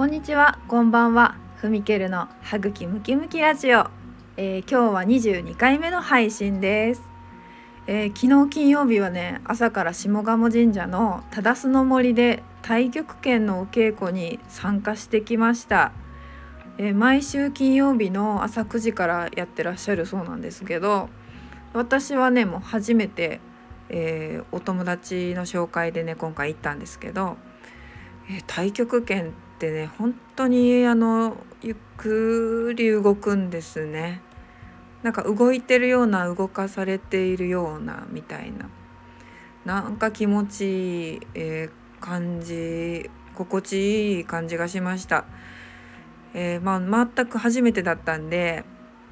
こんにちは、こんばんは。ふみけるの歯茎ムキムキラジオ、えー、今日は22回目の配信です、えー、昨日金曜日はね、朝から下鴨神社の忠須の森で太極拳のお稽古に参加してきました。えー、毎週金曜日の朝9時からやってらっしゃるそうなんですけど、私はねもう初めて、えお友達の紹介でね今回行ったんですけど、え太極拳ってね本当にあのゆっくり動くんですね。なんか動いてるような動かされているようなみたいな。なんか気持ちいい、えー、感じ心地いい感じがしました、えー、まあ、全く初めてだったんで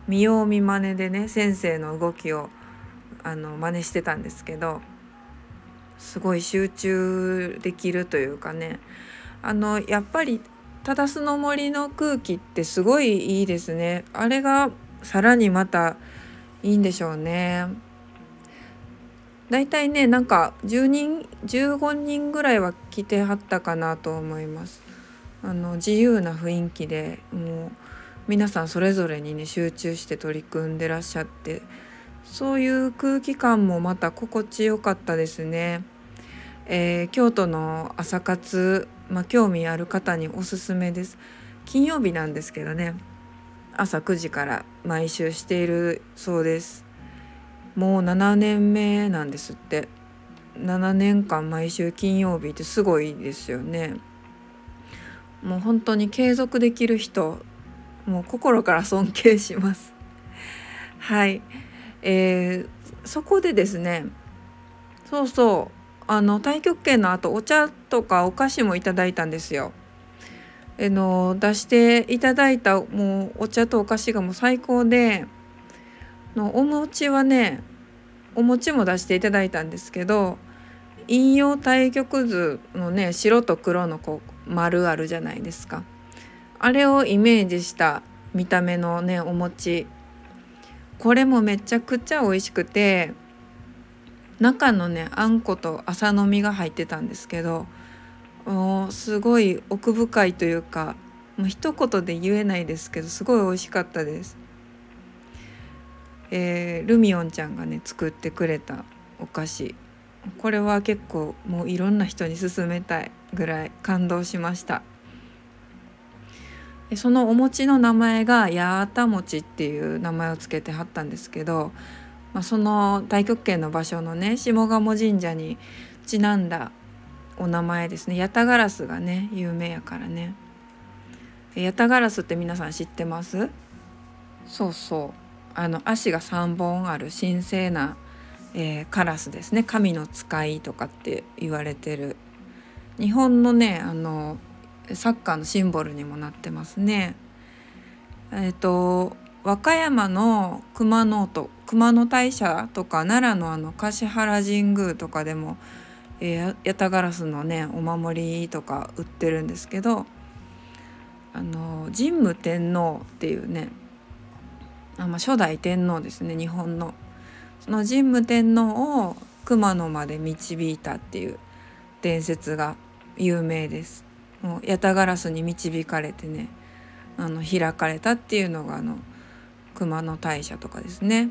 見よう見まねでね先生の動きをあの真似してたんですけどすごい集中できるというかねあのやっぱり忠須の森の空気ってすごいいいですね。あれがさらにまたいいんでしょうね。だいたいねなんか10人15人ぐらいは来てはったかなと思います。あの自由な雰囲気でもう皆さんそれぞれにね集中して取り組んでらっしゃってそういう空気感もまた心地よかったですね。えー、京都の朝活、まあ、興味ある方におすすめです。金曜日なんですけどね朝9時から毎週しているそうです。もう7年目なんですって。7年間毎週金曜日ってすごいですよね。もう本当に継続できる人もう心から尊敬します。はい、えー、そこでですねそうそう。あの太極拳の後お茶とかお菓子もいただいたんですよ。あの出していただいたもうお茶とお菓子がもう最高でのお餅はねお餅も出していただいたんですけど陰陽太極図のね白と黒のこう丸あるじゃないですかあれをイメージした見た目のねお餅これもめちゃくちゃ美味しくて中のねあんこと朝飲みが入ってたんですけどもうすごい奥深いというかもう一言で言えないですけどすごい美味しかったです。えー、ルミオンちゃんがね作ってくれたお菓子これは結構もういろんな人に勧めたいぐらい感動しましたそのお餅の名前が八幡餅っていう名前を付けてはったんですけどまあ、その太極拳の場所のね下鴨神社にちなんだお名前ですね。ヤタガラスがね有名やからね。ヤタガラスって皆さん知ってます？そうそう。あの足が3本ある神聖な、えー、カラスですね。神の使いとかって言われてる。日本のねあのサッカーのシンボルにもなってますね。えっ、ー、と和歌山の熊野と熊野大社とか奈良のあの橿原神宮とかでも、えー、ヤタガラスのねお守りとか売ってるんですけどあの神武天皇っていうねあ、ま、初代天皇ですね日本の。その神武天皇を熊野まで導いたっていう伝説が有名です。もうヤタガラスに導かれてねあの開かれたっていうのがあの熊野大社とかですね。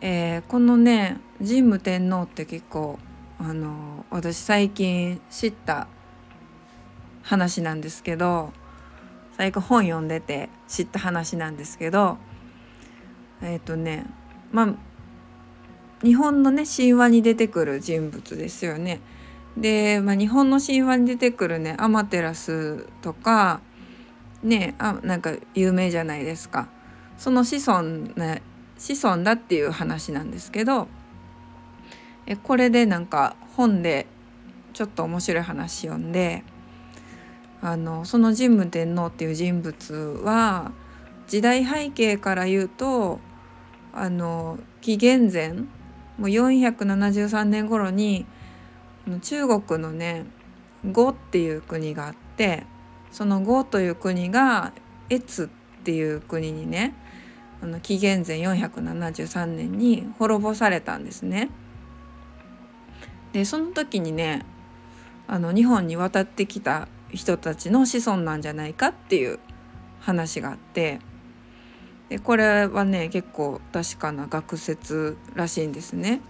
えー、このね神武天皇って結構あの私最近知った話なんですけど最近本読んでて知った話なんですけどえっ、ー、とねまあ日本のね神話に出てくる人物ですよね。で、まあ、日本の神話に出てくるねアマテラスとかねあなんか有名じゃないですか。その子孫ね子孫だっていう話なんですけどえこれでなんか本でちょっと面白い話読んであのその神武天皇っていう人物は時代背景から言うとあの紀元前もう473年頃に中国のね呉っていう国があってその呉という国が越っていう国にねあの紀元前473年に滅ぼされたんですね。でその時にねあの日本に渡ってきた人たちの子孫なんじゃないかっていう話があってでこれはね結構確かな学説らしいんですね。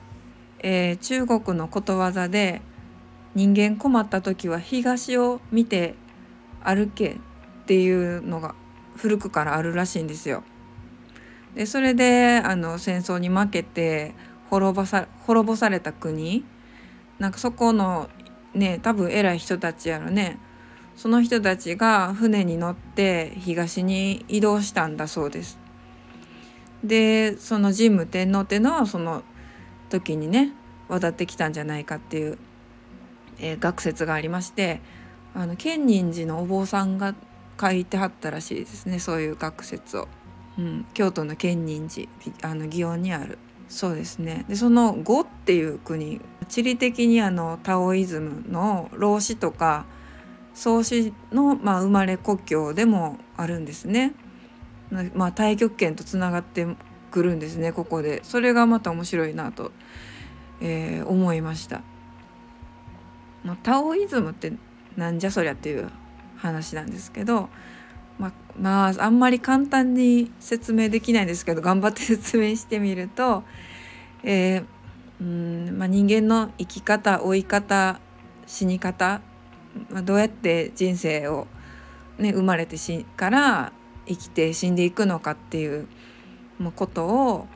えー、中国のことわざで人間困った時は東を見て歩けっていうのが古くからあるらしいんですよ。でそれであの戦争に負けて滅ぼさ滅ぼされた国。なんかそこのね多分偉い人たちやろね。その人たちが船に乗って東に移動したんだそうです。でその神武天皇っていうのはその時にね渡ってきたんじゃないかっていう、えー、学説がありましてあの建仁寺のお坊さんが書いてはったらしいですねそういう学説を、うん、京都の建仁寺あの祇園にあるそうですねでその呉っていう国地理的にあのタオイズムの老子とか創始の、まあ、生まれ故郷でもあるんですね。まあ、太極拳とつながってくるんですねここでそれがまた面白いなと、えー、思いました。まあ、タオイズムってなんじゃそりゃっていう話なんですけど、まあ、まああんまり簡単に説明できないんですけど頑張って説明してみると、えーうんまあ、人間の生き方老い方死に方、まあ、どうやって人生を、ね、生まれてしから生きて死んでいくのかっていうことを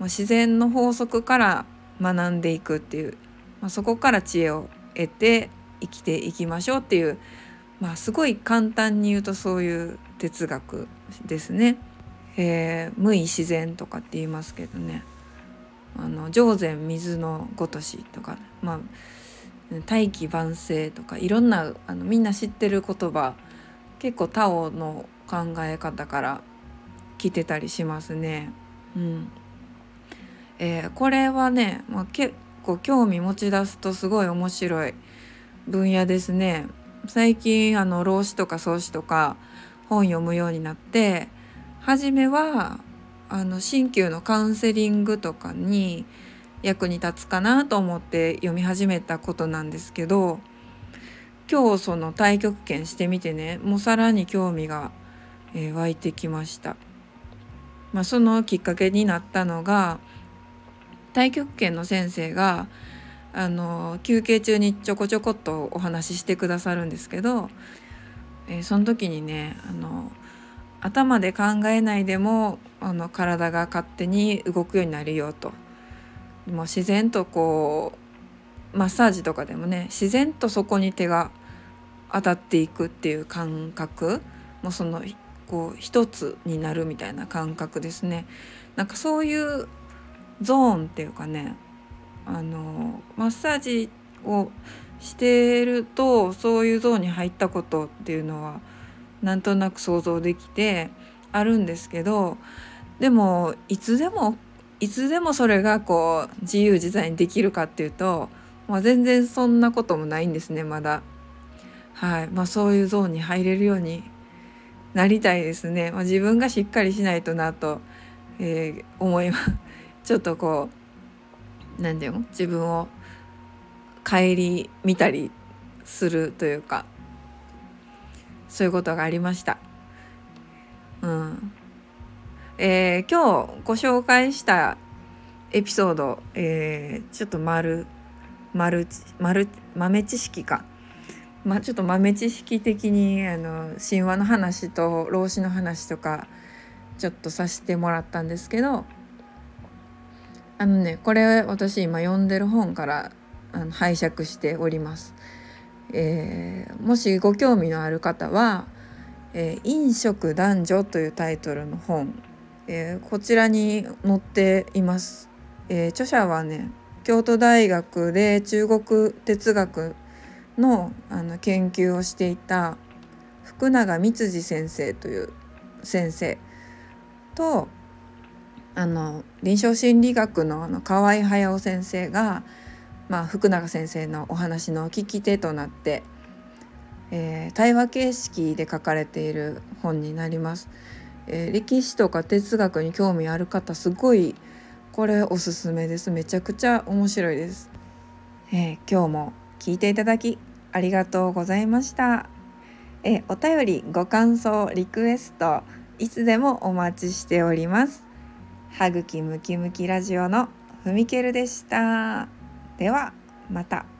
自然の法則から学んでいくっていう、まあ、そこから知恵を得て生きていきましょうっていう、まあ、すごい簡単に言うとそういう哲学ですね。えー、無為自然とかって言いますけどねあの上善水のごとしとか、まあ、大器晩成とかいろんなあのみんな知ってる言葉結構タオの考え方から来てたりしますね。うんえー、これはね、まあ、結構興味持ち出すとすごい面白い分野ですね。最近あの老子とか創子とか本読むようになって初めはあの鍼灸のカウンセリングとかに役に立つかなと思って読み始めたことなんですけど今日その太極拳してみてねもうさらに興味がえ、湧いてきました。まあ、そのきっかけになったのが太極拳の先生があの休憩中にちょこちょこっとお話ししてくださるんですけど、えー、その時にねあの頭で考えないでもあの体が勝手に動くようになるよと。もう自然とこうマッサージとかでもね自然とそこに手が当たっていくっていう感覚もうそのこう一つになるみたいな感覚ですねなんかそういうゾーンっていうかねあのマッサージをしてるとそういうゾーンに入ったことっていうのはなんとなく想像できてあるんですけどでもいつでもいつでもそれがこう自由自在にできるかっていうと、まあ、全然そんなこともないんですねまだ。はい。まあ、そういうゾーンに入れるようになりたいですね、まあ、自分がしっかりしないとなと、えー、思います。ちょっとこう何て言うの？自分を顧みたりするというかそういうことがありました。うん。えー、今日ご紹介したエピソード、えー、ちょっと丸丸丸豆知識か。まあ、ちょっと豆知識的にあの神話の話と老子の話とかちょっとさせてもらったんですけどあのねこれ私今読んでる本からあの拝借しております。えー、もしご興味のある方は「えー、飲食男女」というタイトルの本、えー、こちらに載っています。え著者はね京都大学で中国哲学のあの研究をしていた福永光次先生という先生とあの臨床心理学のあの河合駿先生が、まあ、福永先生のお話の聞き手となって、えー、対話形式で書かれている本になります。えー、歴史とか哲学に興味ある方すごいこれおすすめですめちゃくちゃ面白いです。えー、今日も聞いていただきありがとうございました。えお便りご感想リクエストいつでもお待ちしております歯茎ムキムキラジオのふみけるでした。ではまた。